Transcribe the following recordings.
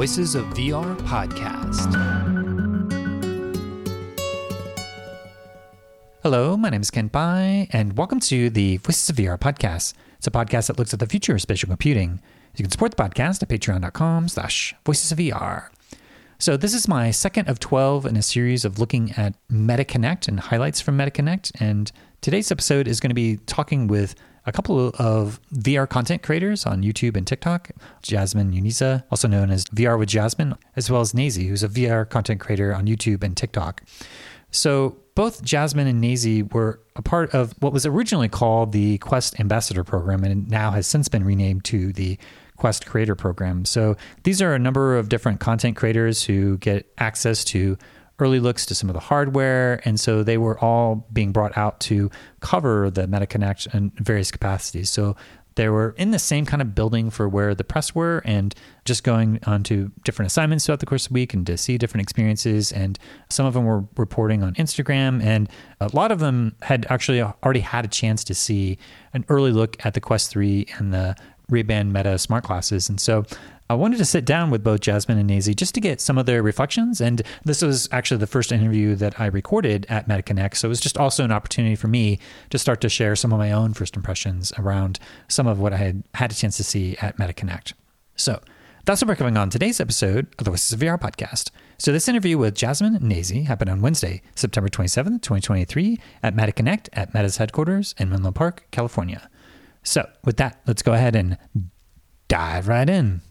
Voices of VR podcast. Hello, my name is Kent Bye, and welcome to the Voices of VR podcast. It's a podcast that looks at the future of spatial computing. You can support the podcast at patreon.com slash voices of VR. So this is my second of 12 in a series of looking at MetaConnect and highlights from MetaConnect. And today's episode is going to be talking with a couple of VR content creators on YouTube and TikTok, Jasmine Uniza, also known as VR with Jasmine, as well as Naysy, who's a VR content creator on YouTube and TikTok. So both Jasmine and Naysy were a part of what was originally called the Quest Ambassador Program and now has since been renamed to the Quest Creator Program. So these are a number of different content creators who get access to early looks to some of the hardware. And so they were all being brought out to cover the MetaConnect in various capacities. So they were in the same kind of building for where the press were and just going on to different assignments throughout the course of the week and to see different experiences. And some of them were reporting on Instagram, and a lot of them had actually already had a chance to see an early look at the Quest 3 and the Ray-Ban Meta smart glasses. And so I wanted to sit down with both Jasmine and Naysy just to get some of their reflections. And this was actually the first interview that I recorded at MetaConnect. So it was just also an opportunity for me to start to share some of my own first impressions around some of what I had had a chance to see at MetaConnect. So that's what we're covering on today's episode of the Voices of VR podcast. So this interview with Jasmine and Naysy happened on Wednesday, September 27th, 2023 at MetaConnect at Meta's headquarters in Menlo Park, California. So, with that, let's go ahead and dive right in.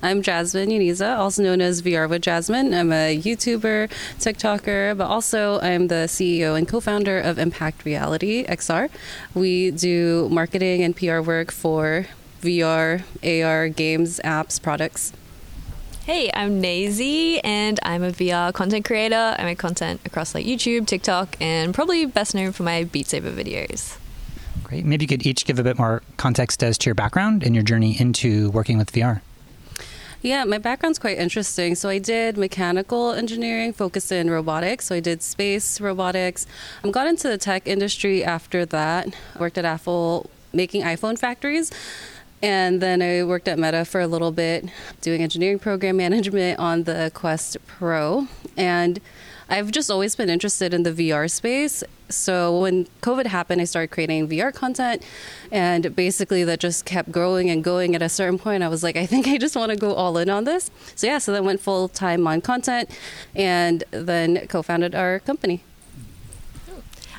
I'm Jasmine Uniza, also known as VR with Jasmine. I'm a YouTuber, TikToker, but also I'm the CEO and co founder of Impact Reality XR. We do marketing and PR work for VR, AR, games, apps, products. Hey, I'm Naysy, and I'm a VR content creator. I make content across like YouTube, TikTok, and probably best known for my Beat Saber videos. Great. Maybe you could each give a bit more context as to your background and your journey into working with VR. Yeah, my background's quite interesting. So I did mechanical engineering, focused in robotics. So I did space robotics. I got into the tech industry after that. Worked at Apple making iPhone factories. And then I worked at Meta for a little bit, doing engineering program management on the Quest Pro. And I've just always been interested in the VR space. So when COVID happened, I started creating VR content, and basically that just kept growing and going. At a certain point, I was like, I think I just want to go all in on this. So yeah, so then went full time on content, and then co-founded our company.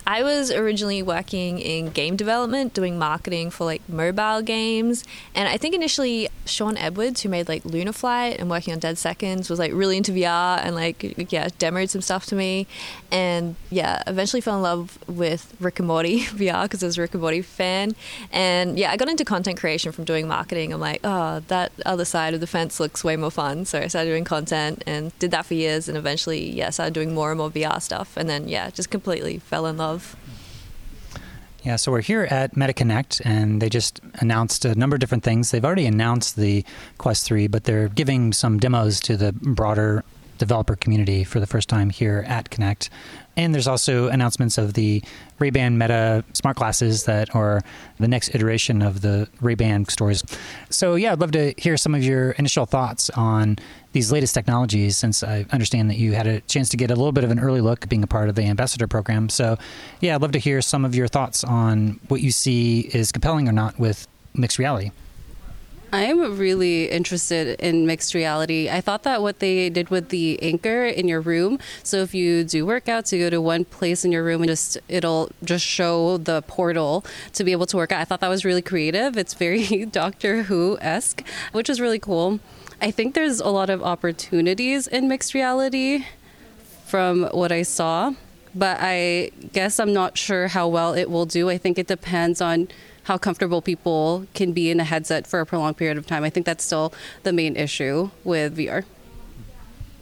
I was originally working in game development, doing marketing for like mobile games. And I think initially Shawn Edwards, who made like Lunar Flight and working on Dead Seconds, was like really into VR and like, yeah, demoed some stuff to me. And yeah, eventually fell in love with Rick and Morty VR because I was a Rick and Morty fan. And yeah, I got into content creation from doing marketing. I'm like, oh, that other side of the fence looks way more fun. So I started doing content and did that for years. And eventually, yeah, started doing more and more VR stuff. And then, yeah, just completely fell in love. Yeah, so we're here at MetaConnect, and they just announced a number of different things. They've already announced the Quest 3, but they're giving some demos to the broader developer community for the first time here at Connect. And there's also announcements of the Ray-Ban Meta smart glasses that are the next iteration of the Ray-Ban Stories. So yeah, I'd love to hear some of your initial thoughts on these latest technologies since I understand that you had a chance to get a little bit of an early look being a part of the ambassador program. So yeah, I'd love to hear some of your thoughts on what you see is compelling or not with mixed reality. I'm really interested in mixed reality. I thought that what they did with the anchor in your room, so if you do workouts, you go to one place in your room and just it'll just show the portal to be able to work out. I thought that was really creative. It's very Doctor Who esque, which is really cool. I think there's a lot of opportunities in mixed reality from what I saw, but I guess I'm not sure how well it will do. I think it depends on how comfortable people can be in a headset for a prolonged period of time. I think that's still the main issue with VR.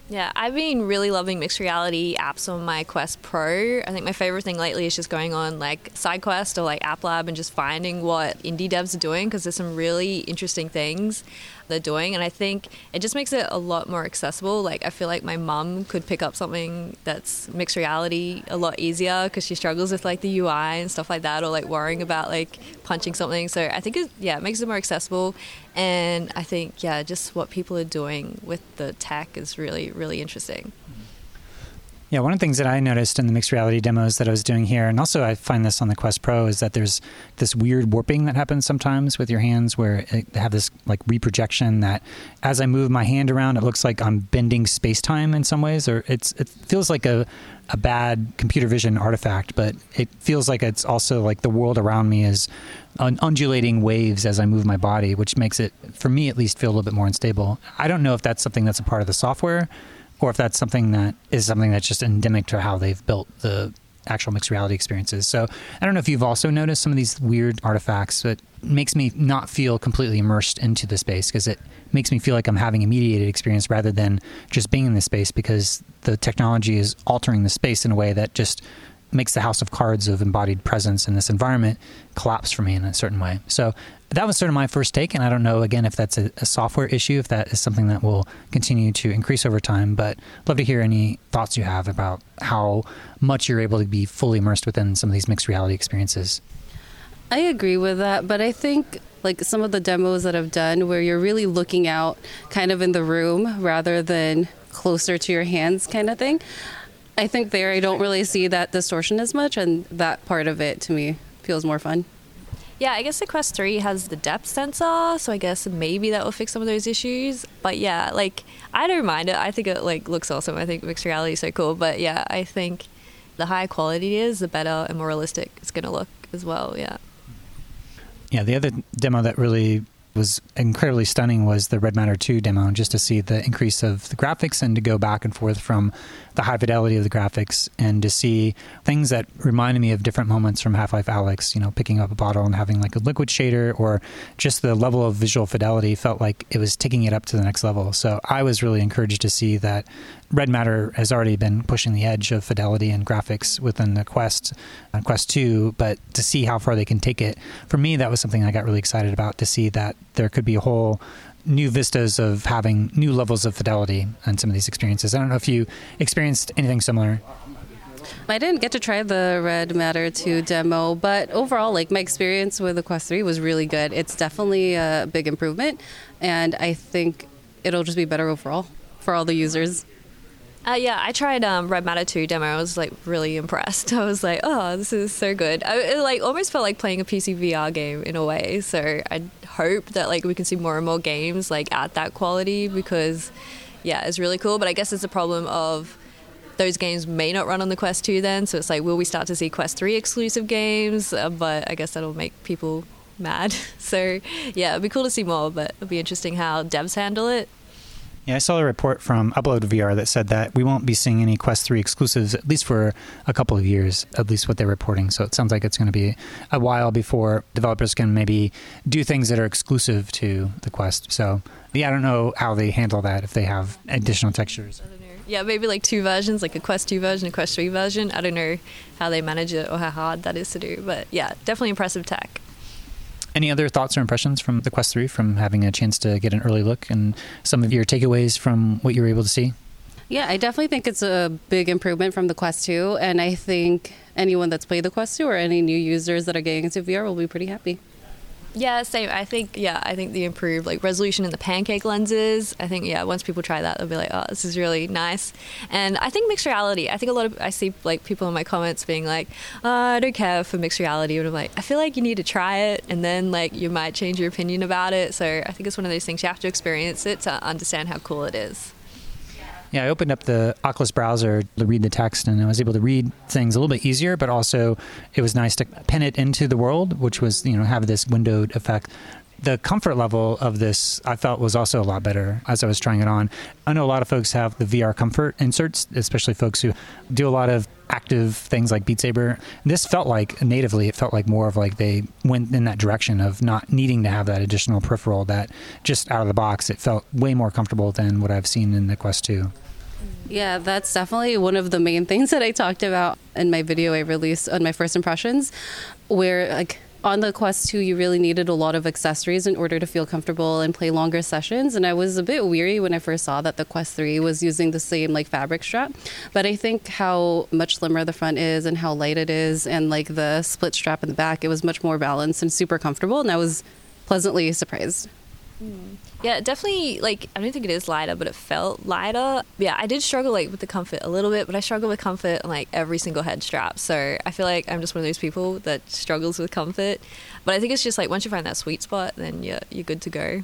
Yeah, I've been really loving mixed reality apps on my Quest Pro. I think my favorite thing lately is just going on like SideQuest or like App Lab and just finding what indie devs are doing because there's some really interesting things they're doing. And I think it just makes it a lot more accessible. Like, I feel like my mum could pick up something that's mixed reality a lot easier because she struggles with like the UI and stuff like that or like worrying about like punching something. So I think it, yeah, it makes it more accessible. And I think, yeah, just what people are doing with the tech is really, really interesting. Mm-hmm. Yeah, one of the things that I noticed in the mixed reality demos that I was doing here, and also I find this on the Quest Pro, is that there's this weird warping that happens sometimes with your hands where they have this like reprojection that as I move my hand around, it looks like I'm bending space time in some ways, or it's it feels like a, a bad computer vision artifact, but it feels like it's also like the world around me is undulating waves as I move my body, which makes it, for me at least, feel a little bit more unstable. I don't know if that's something that's a part of the software or if that's something that is something that's just endemic to how they've built the actual mixed reality experiences. So I don't know if you've also noticed some of these weird artifacts that makes me not feel completely immersed into the space because it makes me feel like I'm having a mediated experience rather than just being in the space because the technology is altering the space in a way that just makes the house of cards of embodied presence in this environment collapse for me in a certain way. So that was sort of my first take, and I don't know again if that's a, a, software issue, if that is something that will continue to increase over time. But love to hear any thoughts you have about how much you're able to be fully immersed within some of these mixed reality experiences. I agree with that, but I think like some of the demos that I've done where you're really looking out kind of in the room rather than closer to your hands kind of thing. I think there I don't really see that distortion as much, and that part of it to me feels more fun. Yeah, I guess the Quest 3 has the depth sensor, so I guess maybe that will fix some of those issues. But yeah, like I don't mind it. I think it like looks awesome. I think mixed reality is so cool. But yeah, I think the higher quality it is, the better and more realistic it's going to look as well. Yeah. Yeah, the other demo that really was incredibly stunning was the Red Matter 2 demo, just to see the increase of the graphics and to go back and forth from the high fidelity of the graphics and to see things that reminded me of different moments from Half Life Alyx, you know, picking up a bottle and having like a liquid shader or just the level of visual fidelity felt like it was taking it up to the next level. So I was really encouraged to see that Red Matter has already been pushing the edge of fidelity and graphics within the Quest, uh, Quest 2, but to see how far they can take it, for me, that was something I got really excited about to see that there could be a whole new vistas of having new levels of fidelity on some of these experiences. I don't know if you experienced anything similar. I didn't get to try the Red Matter 2 demo, but overall, like my experience with the Quest 3 was really good. It's definitely a big improvement, and I think it'll just be better overall for all the users. Uh, yeah, I tried um, Red Matter 2 demo. I was like really impressed. I was like, oh, this is so good. I, it like almost felt like playing a PC VR game in a way. So I hope that like we can see more and more games like at that quality because yeah, it's really cool. But I guess it's a problem of those games may not run on the Quest 2 then. So it's like, will we start to see Quest 3 exclusive games? Uh, but I guess that'll make people mad. So yeah, it'd be cool to see more, but it'll be interesting how devs handle it. Yeah, I saw a report from Upload VR that said that we won't be seeing any Quest 3 exclusives at least for a couple of years, at least what they're reporting. So it sounds like it's going to be a while before developers can maybe do things that are exclusive to the Quest. So yeah, I don't know how they handle that if they have additional textures. Yeah, maybe like two versions, like a Quest 2 version, a Quest 3 version. I don't know how they manage it or how hard that is to do, but yeah, definitely impressive tech. Any other thoughts or impressions from the Quest 3 from having a chance to get an early look and some of your takeaways from what you were able to see? Yeah, I definitely think it's a big improvement from the Quest 2. And I think anyone that's played the Quest 2 or any new users that are getting into VR will be pretty happy. Yeah, same. I think yeah, I think the improved like resolution in the pancake lenses. I think yeah, once people try that, they'll be like, oh, this is really nice. And I think mixed reality. I think a lot of I see like people in my comments being like, oh, I don't care for mixed reality, and I'm like, I feel like you need to try it, and then like you might change your opinion about it. So I think it's one of those things you have to experience it to understand how cool it is. Yeah, I opened up the Oculus browser to read the text, and I was able to read things a little bit easier. But also, it was nice to pin it into the world, which was you know have this windowed effect the comfort level of this I felt was also a lot better as I was trying it on. I know a lot of folks have the VR comfort inserts, especially folks who do a lot of active things like Beat Saber. This felt like natively, it felt like more of like they went in that direction of not needing to have that additional peripheral that just out of the box, it felt way more comfortable than what I've seen in the Quest 2. Yeah, that's definitely one of the main things that I talked about in my video I released on my first impressions, where like on the Quest 2, you really needed a lot of accessories in order to feel comfortable and play longer sessions. And I was a bit weary when I first saw that the Quest 3 was using the same like fabric strap. But I think how much slimmer the front is and how light it is, and like the split strap in the back, it was much more balanced and super comfortable. And I was pleasantly surprised. Hmm. Yeah, definitely. Like, I don't think it is lighter, but it felt lighter. Yeah, I did struggle like with the comfort a little bit, but I struggle with comfort like every single head strap. So I feel like I'm just one of those people that struggles with comfort. But I think it's just like once you find that sweet spot, then you're you're good to go.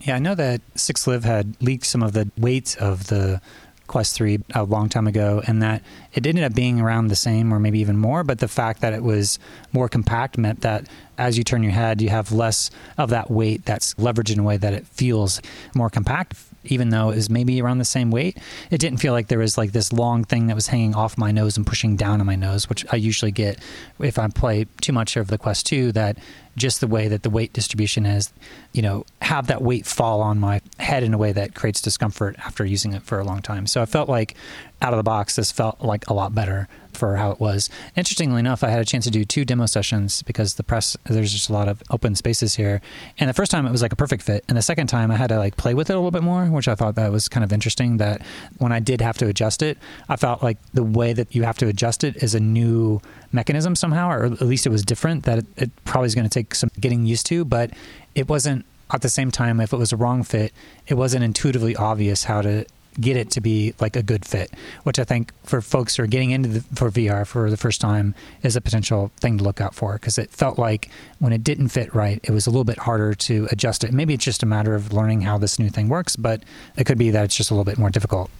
Yeah, I know that Six Live had leaked some of the weight of the Quest 3 a long time ago, and that it ended up being around the same or maybe even more. But the fact that it was more compact meant that as you turn your head, you have less of that weight that's leveraged in a way that it feels more compact even though it was maybe around the same weight, it didn't feel like there was like this long thing that was hanging off my nose and pushing down on my nose, which I usually get if I play too much of the Quest 2, that just the way that the weight distribution is, you know, have that weight fall on my head in a way that creates discomfort after using it for a long time. So I felt like out of the box, this felt like a lot better for how it was. Interestingly enough, I had a chance to do two demo sessions because the press there's just a lot of open spaces here. And the first time it was like a perfect fit, and the second time I had to like play with it a little bit more, which I thought that was kind of interesting. That when I did have to adjust it, I felt like the way that you have to adjust it is a new mechanism somehow, or at least it was different. That it, it probably is going to take some getting used to, but it wasn't at the same time if it was a wrong fit it wasn't intuitively obvious how to get it to be like a good fit, which I think for folks who are getting into the, for VR for the first time is a potential thing to look out for because it felt like when it didn't fit right, it was a little bit harder to adjust it. Maybe it's just a matter of learning how this new thing works, but it could be that it's just a little bit more difficult.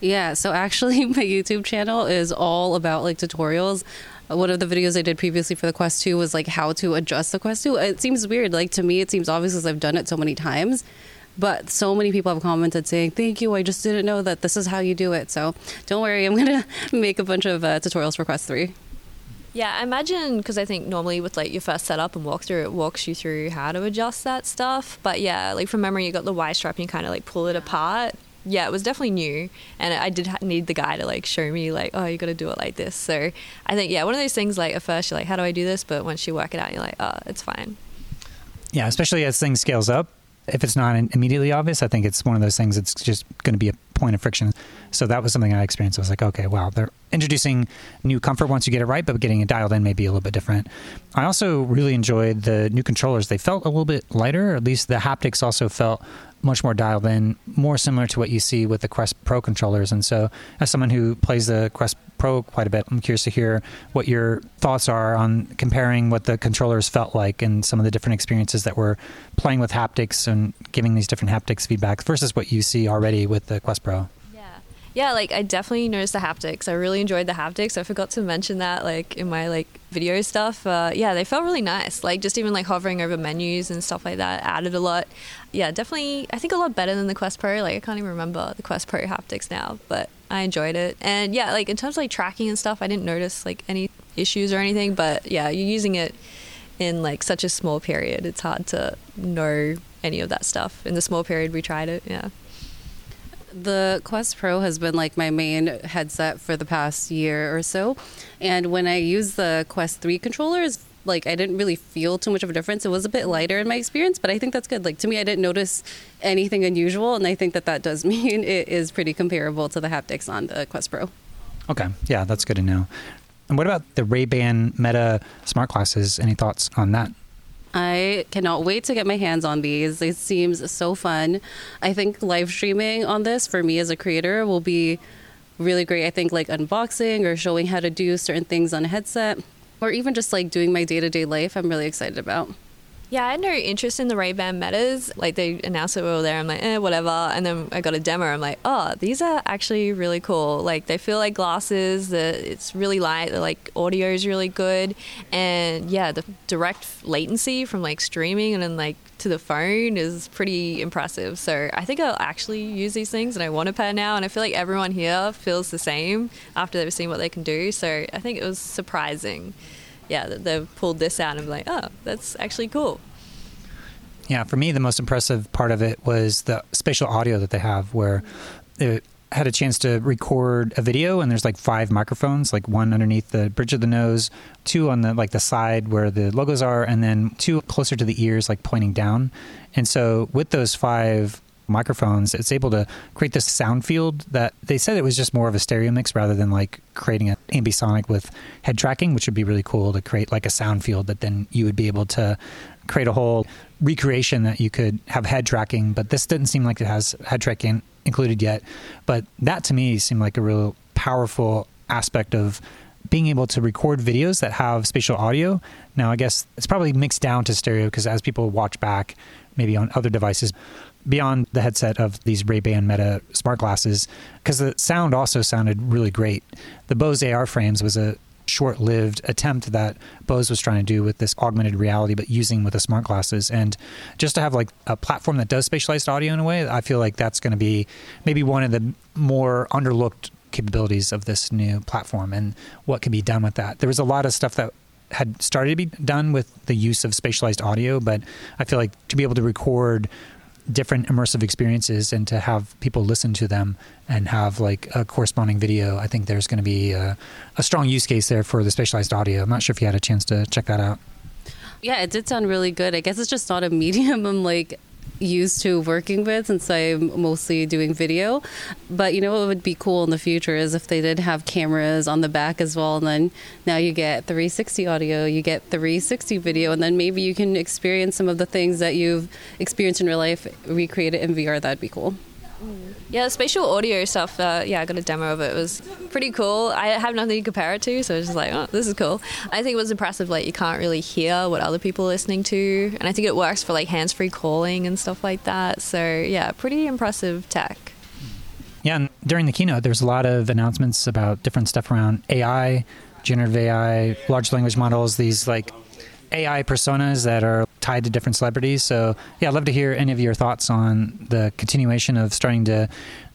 Yeah, so actually, my YouTube channel is all about like tutorials. One of the videos I did previously for the Quest 2 was like how to adjust the Quest 2. It seems weird. Like to me, it seems obvious because I've done it so many times but so many people have commented saying, Thank you. I just didn't know that this is how you do it. So don't worry. I'm going to make a bunch of uh, tutorials for Quest 3. Yeah, I imagine because I think normally with like your first setup and walkthrough, it walks you through how to adjust that stuff. But yeah, like from memory, you got the Y strap and you kind of like pull it apart. Yeah, it was definitely new, and I did need the guy to like show me like, oh, you got to do it like this. So I think yeah, one of those things like at first you're like, how do I do this? But once you work it out, you're like, oh, it's fine. Yeah, especially as things scales up, if it's not immediately obvious, I think it's one of those things that's just going to be a point of friction. So that was something I experienced. I was like, okay, wow, they're introducing new comfort once you get it right, but getting it dialed in may be a little bit different. I also really enjoyed the new controllers. They felt a little bit lighter, or at least the haptics also felt much more dialed in, more similar to what you see with the Quest Pro controllers. And so, as someone who plays the Quest Pro quite a bit, I'm curious to hear what your thoughts are on comparing what the controllers felt like and some of the different experiences that were playing with haptics and giving these different haptics feedback versus what you see already with the Quest Pro. Yeah, yeah. like I definitely noticed the haptics. I really enjoyed the haptics. I forgot to mention that like in my like video stuff. Uh, yeah, they felt really nice. Like just even like hovering over menus and stuff like that added a lot. Yeah, definitely. I think a lot better than the Quest Pro. Like I can't even remember the Quest Pro haptics now, but I enjoyed it. And yeah, like in terms of like tracking and stuff, I didn't notice like any issues or anything. But yeah, you're using it in like such a small period. It's hard to know any of that stuff in the small period we tried it. Yeah the Quest Pro has been like my main headset for the past year or so. And when I use the Quest 3 controllers, like I didn't really feel too much of a difference. It was a bit lighter in my experience, but I think that's good. Like to me, I didn't notice anything unusual, and I think that that does mean it is pretty comparable to the haptics on the Quest Pro. Okay, yeah, that's good to know. And what about the Ray Ban Meta smart glasses? Any thoughts on that? I cannot wait to get my hands on these. It seems so fun. I think live streaming on this for me as a creator will be really great. I think like unboxing or showing how to do certain things on a headset or even just like doing my day to day life, I'm really excited about. Yeah, I had no interest in the Ray Ban Metas. Like they announced it we were there. I'm like, eh, whatever. And then I got a demo. I'm like, oh, these are actually really cool. Like they feel like glasses. The, it's really light. The like audio is really good. And yeah, the direct latency from like streaming and then like to the phone is pretty impressive. So I think I'll actually use these things and I want a pair now. And I feel like everyone here feels the same after they've seen what they can do. So I think it was surprising yeah, they've pulled this out I'm like, oh, that's actually cool. Yeah, for me, the most impressive part of it was the spatial audio that they have, where it, had a chance to record a video and there's like five microphones like one underneath the bridge of the nose two on the like the side where the logos are and then two closer to the ears like pointing down and so with those five microphones it's able to create this sound field that they said it was just more of a stereo mix rather than like creating an ambisonic with head tracking which would be really cool to create like a sound field that then you would be able to create a whole recreation that you could have head tracking but this didn't seem like it has head tracking included yet. But that to me seemed like a real powerful aspect of being able to record videos that have spatial audio. Now, I guess it's probably mixed down to stereo because as people watch back, maybe on other devices, beyond the headset of these Ray-Ban Meta smart glasses, because the sound also sounded really great. The Bose AR frames was a short lived attempt that Bose was trying to do with this augmented reality, but using with the smart glasses. And just to have like a platform that does spatialized audio in a way, I feel like that's going to be maybe one of the more underlooked capabilities of this new platform and what can be done with that. There was a lot of stuff that had started to be done with the use of spatialized audio, but I feel like to be able to record different immersive experiences and to have people listen to them and have like a corresponding video, I think there's going to be a, a, strong use case there for the spatialized audio. I'm not sure if you had a chance to check that out. Yeah, it did sound really good. I guess it's just not a medium I'm like used to working with since I'm mostly doing video. But you know what would be cool in the future is if they did have cameras on the back as well. And then now you get 360 audio, you get 360 video, and then maybe you can experience some of the things that you've experienced in real life, recreate it in VR. That'd be cool. Yeah, the spatial audio stuff. Uh, yeah, I got a demo of it. It was pretty cool. I have nothing to compare it to, so it's just like, oh, this is cool. I think it was impressive. Like you can't really hear what other people are listening to, and I think it works for like hands-free calling and stuff like that. So yeah, pretty impressive tech. Yeah, and during the keynote, there's a lot of announcements about different stuff around AI, generative AI, large language models, these like AI personas that are tied to different celebrities. So, yeah, I'd love to hear any of your thoughts on the continuation of starting to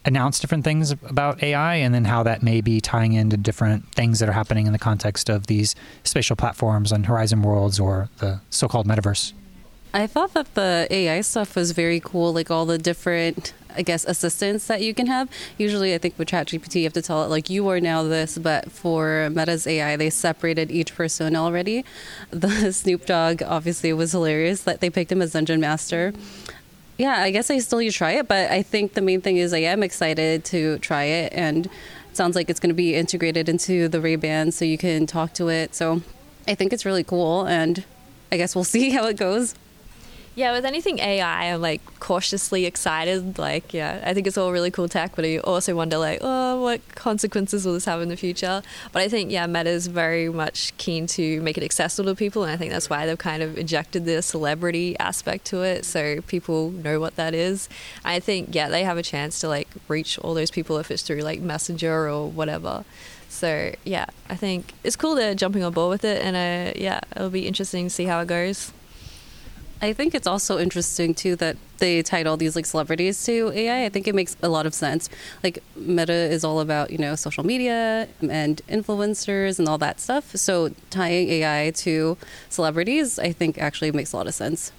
announce different things about AI and then how that may be tying into different things that are happening in the context of these spatial platforms on Horizon Worlds or the so called metaverse. I thought that the AI stuff was very cool, like all the different I guess, assistance that you can have. Usually, I think with ChatGPT, you have to tell it, like, you are now this, but for Meta's AI, they separated each person already. The Snoop Dogg obviously was hilarious that they picked him as Dungeon Master. Yeah, I guess I still you try it, but I think the main thing is I am excited to try it, and it sounds like it's going to be integrated into the Ray Ban, so you can talk to it. So I think it's really cool, and I guess we'll see how it goes. Yeah, with anything AI, I'm like cautiously excited. Like, yeah, I think it's all really cool tech, but I also wonder, like, oh, what consequences will this have in the future? But I think, yeah, Meta is very much keen to make it accessible to people, and I think that's why they've kind of injected the celebrity aspect to it, so people know what that is. I think, yeah, they have a chance to like reach all those people if it's through like Messenger or whatever. So yeah, I think it's cool they're jumping on board with it, and uh, yeah, it'll be interesting to see how it goes. I think it's also interesting too that they tied all these like celebrities to AI. I think it makes a lot of sense. Like Meta is all about, you know, social media and influencers and all that stuff. So tying AI to celebrities, I think actually makes a lot of sense.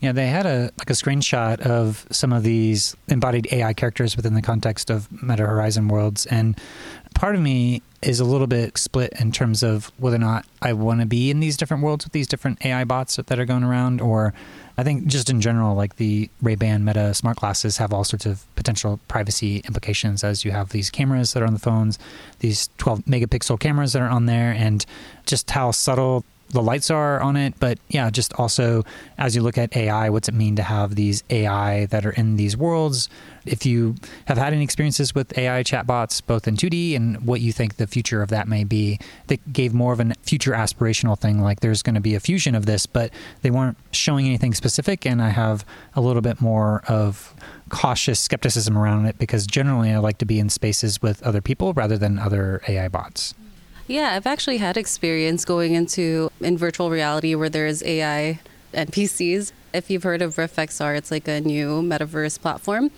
Yeah, they had a like a screenshot of some of these embodied AI characters within the context of Meta Horizon worlds and part of me is a little bit split in terms of whether or not I want to be in these different worlds with these different AI bots that are going around, or I think just in general, like the Ray Ban Meta smart glasses have all sorts of potential privacy implications as you have these cameras that are on the phones, these 12 megapixel cameras that are on there, and just how subtle the lights are on it. But yeah, just also as you look at AI, what's it mean to have these AI that are in these worlds? If you have had any experiences with AI chatbots, both in 2D and what you think the future of that may be, that gave more of a future aspirational thing, like there's going to be a fusion of this, but they weren't showing anything specific. And I have a little bit more of cautious skepticism around it because generally I like to be in spaces with other people rather than other AI bots. Yeah, I've actually had experience going into in virtual reality where there's AI NPCs. If you've heard of Rift XR, it's like a new metaverse platform.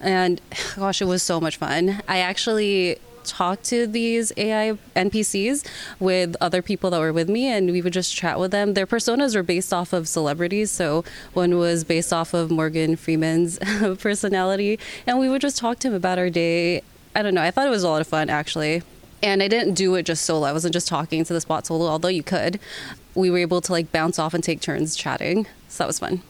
And gosh, it was so much fun. I actually talked to these AI NPCs with other people that were with me, and we would just chat with them. Their personas were based off of celebrities. So one was based off of Morgan Freeman's personality, and we would just talk to him about our day I don't know. I thought it was a lot of fun actually. And I didn't do it just solo. I wasn't just talking to the spot solo, although you could. We were able to like bounce off and take turns chatting. So that was fun.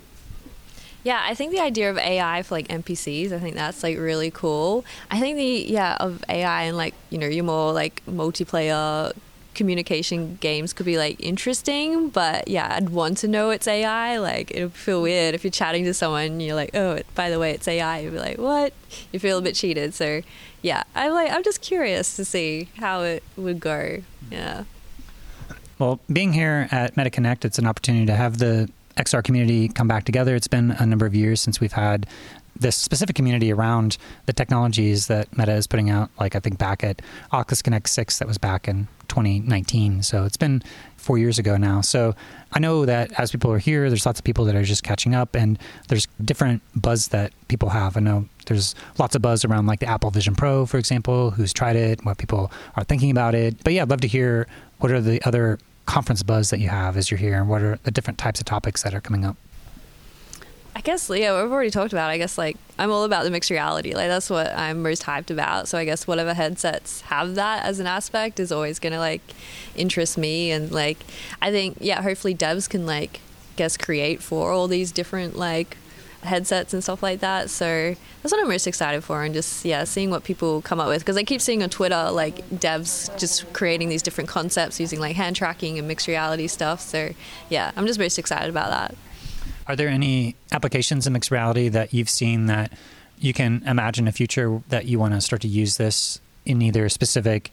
Yeah, I think the idea of AI for like NPCs, I think that's like really cool. I think the yeah of AI and like you know your more like multiplayer communication games could be like interesting, but yeah, I'd want to know it's AI. Like it would feel weird if you're chatting to someone and you're like, oh, by the way, it's AI. You'd be like, what? You feel a bit cheated. So yeah, I'm like I'm just curious to see how it would go. Yeah. Well, being here at MetaConnect, it's an opportunity to have the XR community come back together. It's been a number of years since we've had this specific community around the technologies that Meta is putting out. Like I think back at Oculus Connect 6, that was back in 2019. So it's been four years ago now. So I know that as people are here, there's lots of people that are just catching up, and there's different buzz that people have. I know there's lots of buzz around like the Apple Vision Pro, for example, who's tried it, what people are thinking about it. But yeah, I'd love to hear what are the other conference buzz that you have as you're here, and what are the different types of topics that are coming up? I guess yeah, we've already talked about. It. I guess like I'm all about the mixed reality. Like that's what I'm most hyped about. So I guess whatever headsets have that as an aspect is always gonna like interest me. And like I think yeah, hopefully devs can like guess create for all these different like headsets and stuff like that. So that's what I'm most excited for, and just yeah, seeing what people come up with. Because I keep seeing on Twitter like devs just creating these different concepts using like hand tracking and mixed reality stuff. So yeah, I'm just most excited about that. Are there any applications in mixed reality that you've seen that you can imagine a future that you want to start to use this in either specific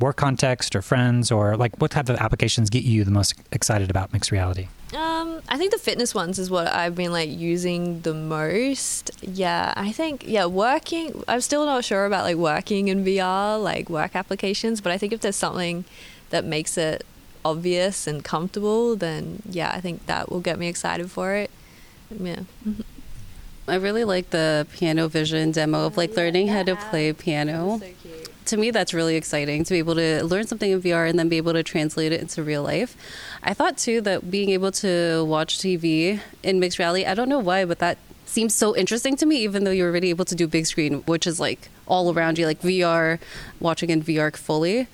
work context or friends or like what type of applications get you the most excited about mixed reality? Um, I think the fitness ones is what I've been like using the most. Yeah, I think yeah, working. I'm still not sure about like working in VR, like work applications, but I think if there's something that makes it obvious and comfortable, then yeah, I think that will get me excited for it. Um, yeah. I really like the piano vision demo of like learning how to play piano. So to me, that's really exciting to be able to learn something in VR and then be able to translate it into real life. I thought too that being able to watch TV in mixed reality, I don't know why, but that seems so interesting to me, even though you're already able to do big screen, which is like all around you, like VR, watching in VR fully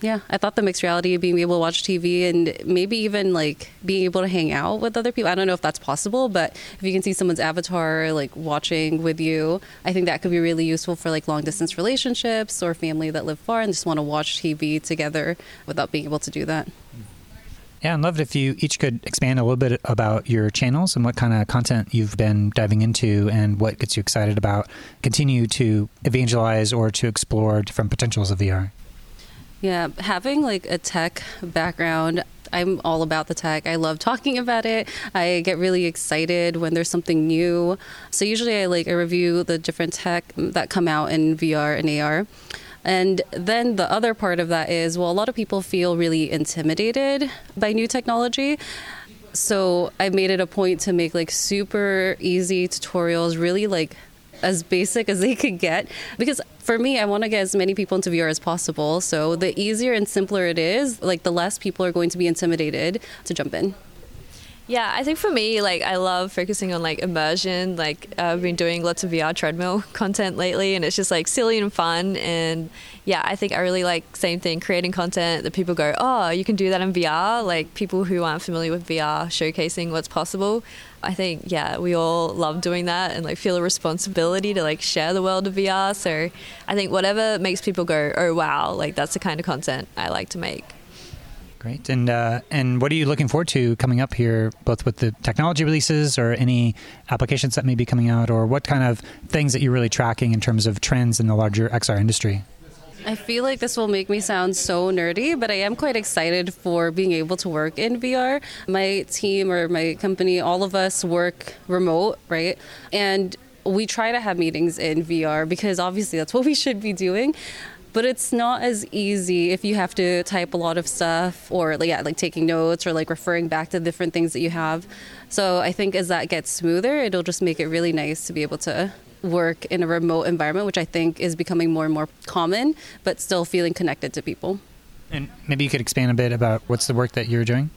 yeah, I thought the mixed reality, of being able to watch TV and maybe even like being able to hang out with other people. I don't know if that's possible, but if you can see someone's avatar like watching with you, I think that could be really useful for like long distance relationships or family that live far and just want to watch TV together without being able to do that. Yeah, I'd love it if you each could expand a little bit about your channels and what kind of content you've been diving into and what gets you excited about continue to evangelize or to explore different potentials of VR. Yeah, having like a tech background, I'm all about the tech. I love talking about it. I get really excited when there's something new. So usually I like I review the different tech that come out in VR and AR. And then the other part of that is well, a lot of people feel really intimidated by new technology. So I made it a point to make like super easy tutorials, really like as basic as they could get. Because for me i want to get as many people into vr as possible. So the easier and simpler it is like the less people are going to be intimidated to jump in yeah, I think for me, like I love focusing on like immersion. Like uh, I've been doing lots of VR treadmill content lately, and it's just like silly and fun. And yeah, I think I really like same thing, creating content that people go, oh, you can do that in VR. Like people who aren't familiar with VR, showcasing what's possible. I think yeah, we all love doing that and like feel a responsibility to like share the world of VR. So I think whatever makes people go, oh wow, like that's the kind of content I like to make. Great. And uh, and what are you looking forward to coming up here, both with the technology releases or any applications that may be coming out, or what kind of things that you're really tracking in terms of trends in the larger XR industry? I feel like this will make me sound so nerdy, but I am quite excited for being able to work in VR. My team or my company, all of us work remote, right? And we try to have meetings in VR because obviously that's what we should be doing but it's not as easy if you have to type a lot of stuff or yeah like taking notes or like referring back to different things that you have. So i think as that gets smoother it'll just make it really nice to be able to work in a remote environment which i think is becoming more and more common but still feeling connected to people. And maybe you could expand a bit about what's the work that you're doing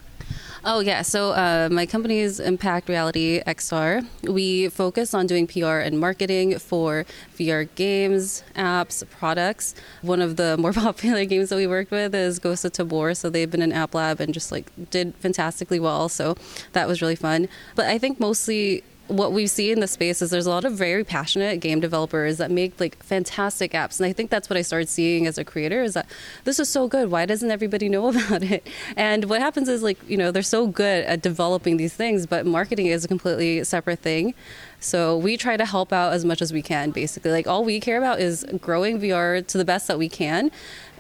Oh, yeah. So, uh, my company is Impact Reality XR. We focus on doing PR and marketing for VR games, apps, products. One of the more popular games that we worked with is Ghost of Tabor. So, they've been in App Lab and just like did fantastically well. So, that was really fun. But I think mostly what we see in the space is there's a lot of very passionate game developers that make like fantastic apps. And i think that's what i started seeing as a creator is that this is so good. Why doesn't everybody know about it? And what happens is like you know they're so good at developing these things but marketing is a completely separate thing. So we try to help out as much as we can basically. Like all we care about is growing vr to the best that we can.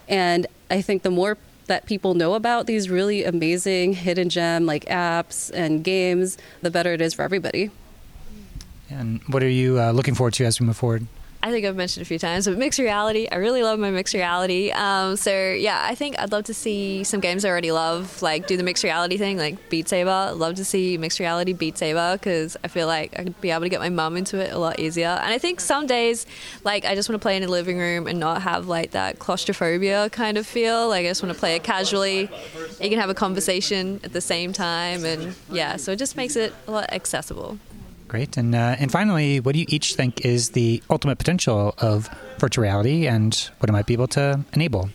And i think the more that people know about these really amazing hidden gem like apps and games the better it is for everybody and what are you uh, looking forward to as we move forward? I think I've mentioned a few times, but mixed reality. I really love my mixed reality. Um, so yeah, I think I'd love to see some games I already love, like do the mixed reality thing, like Beat Saber. I'd love to see mixed reality Beat Saber because I feel like I could be able to get my mum into it a lot easier. And I think some days, like I just want to play in a living room and not have like that claustrophobia kind of feel. Like I just want to play it casually. You can have a conversation at the same time, and yeah, so it just makes it a lot accessible. Great. And, uh, and finally, what do you each think is the ultimate potential of virtual reality and what it might be able to enable?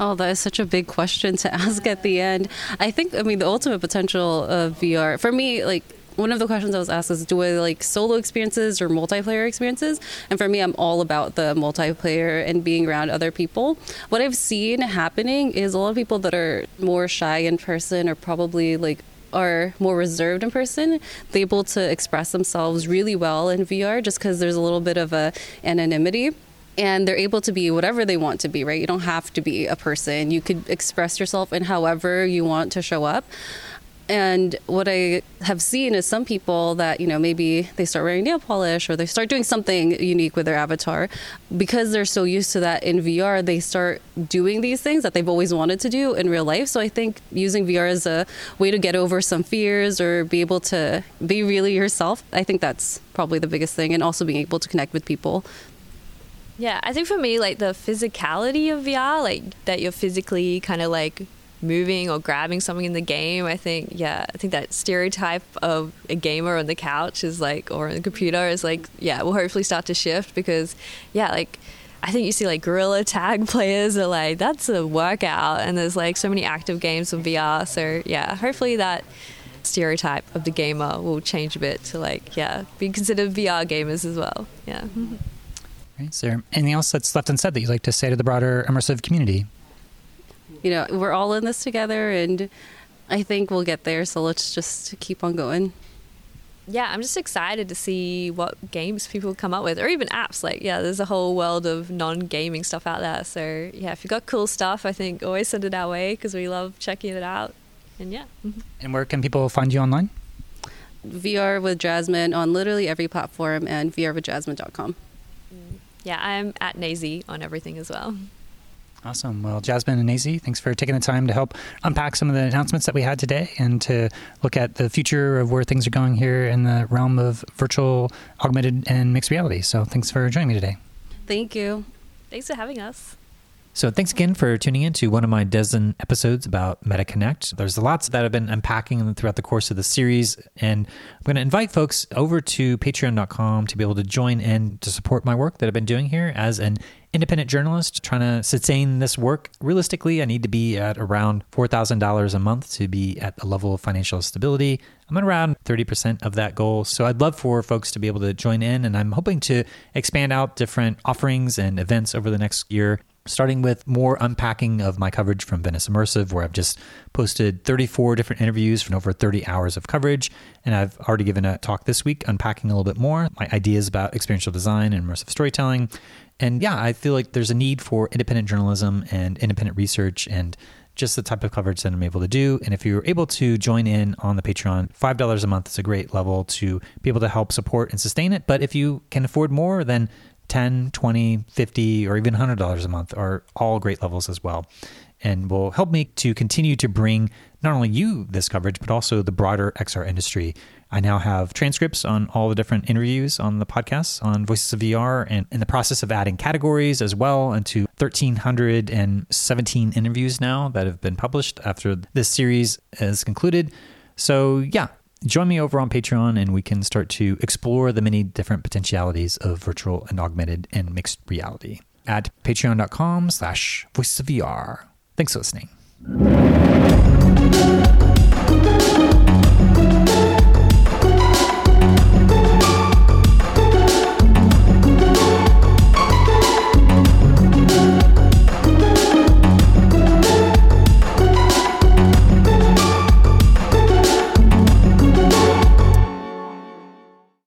Oh, that is such a big question to ask at the end. I think, I mean, the ultimate potential of VR, for me, like, one of the questions I was asked is do I like solo experiences or multiplayer experiences? And for me, I'm all about the multiplayer and being around other people. What I've seen happening is a lot of people that are more shy in person are probably like are more reserved in person, they're able to express themselves really well in VR just because there's a little bit of a anonymity and they're able to be whatever they want to be, right? You don't have to be a person. You could express yourself in however you want to show up. And what I have seen is some people that, you know, maybe they start wearing nail polish or they start doing something unique with their avatar. Because they're so used to that in VR, they start doing these things that they've always wanted to do in real life. So I think using VR as a way to get over some fears or be able to be really yourself, I think that's probably the biggest thing. And also being able to connect with people yeah, I think for me, like the physicality of VR, like that you're physically kind of like moving or grabbing something in the game. I think, yeah, I think that stereotype of a gamer on the couch is like, or on the computer is like, yeah, will hopefully start to shift because, yeah, like, I think you see like gorilla tag players are like, that's a workout. And there's like so many active games with VR. So, yeah, hopefully that stereotype of the gamer will change a bit to like, yeah, be considered VR gamers as well. Yeah. Is there anything else that's left unsaid that you'd like to say to the broader immersive community? You know, we're all in this together and I think we'll get there. So let's just keep on going. Yeah, I'm just excited to see what games people come up with, or even apps. Like, yeah, there's a whole world of non-gaming stuff out there. So, yeah, if you've got cool stuff, I think always send it our way because we love checking it out. And yeah. And where can people find you online? VR with Jasmine on literally every platform and vrwithjasmine.com. Mm, yeah, I'm at Naysy on everything as well. Awesome. Well, Jasmine and Naysy, thanks for taking the time to help unpack some of the announcements that we had today and to look at the future of where things are going here in the realm of virtual, augmented, and mixed reality. So thanks for joining me today. Thank you. Thanks for having us. So, thanks again for tuning in to one of my dozen episodes about MetaConnect. There's lots that I've been unpacking throughout the course of the series, and I'm going to invite folks over to patreon.com to be able to join in to support my work that I've been doing here as an independent journalist trying to sustain this work. Realistically, I need to be at around $4,000 a month to be at the level of financial stability. I'm at around 30% of that goal. So I'd love for folks to be able to join in, and I'm hoping to expand out different offerings and events over the next year starting with more unpacking of my coverage from Venice Immersive, where I've just posted 34 different interviews from over 30 hours of coverage. And I've already given a talk this week unpacking a little bit more my ideas about experiential design and immersive storytelling. And yeah, I feel like there's a need for independent journalism and independent research and just the type of coverage that I'm able to do. And if you're able to join in on the Patreon, $5 a month is a great level to be able to help support and sustain it. But if you can afford more, then 10, 20, 50, or even $100 a month are all great levels as well and will help me to continue to bring not only you this coverage, but also the broader XR industry. I now have transcripts on all the different interviews on the podcast on Voices of VR and in the process of adding categories as well into 1,317 interviews now that have been published after this series is concluded. So, yeah, join me over on Patreon and we can start to explore the many different potentialities of virtual and augmented and mixed reality at patreon.com slash voices of VR. Thanks for listening. Thank you.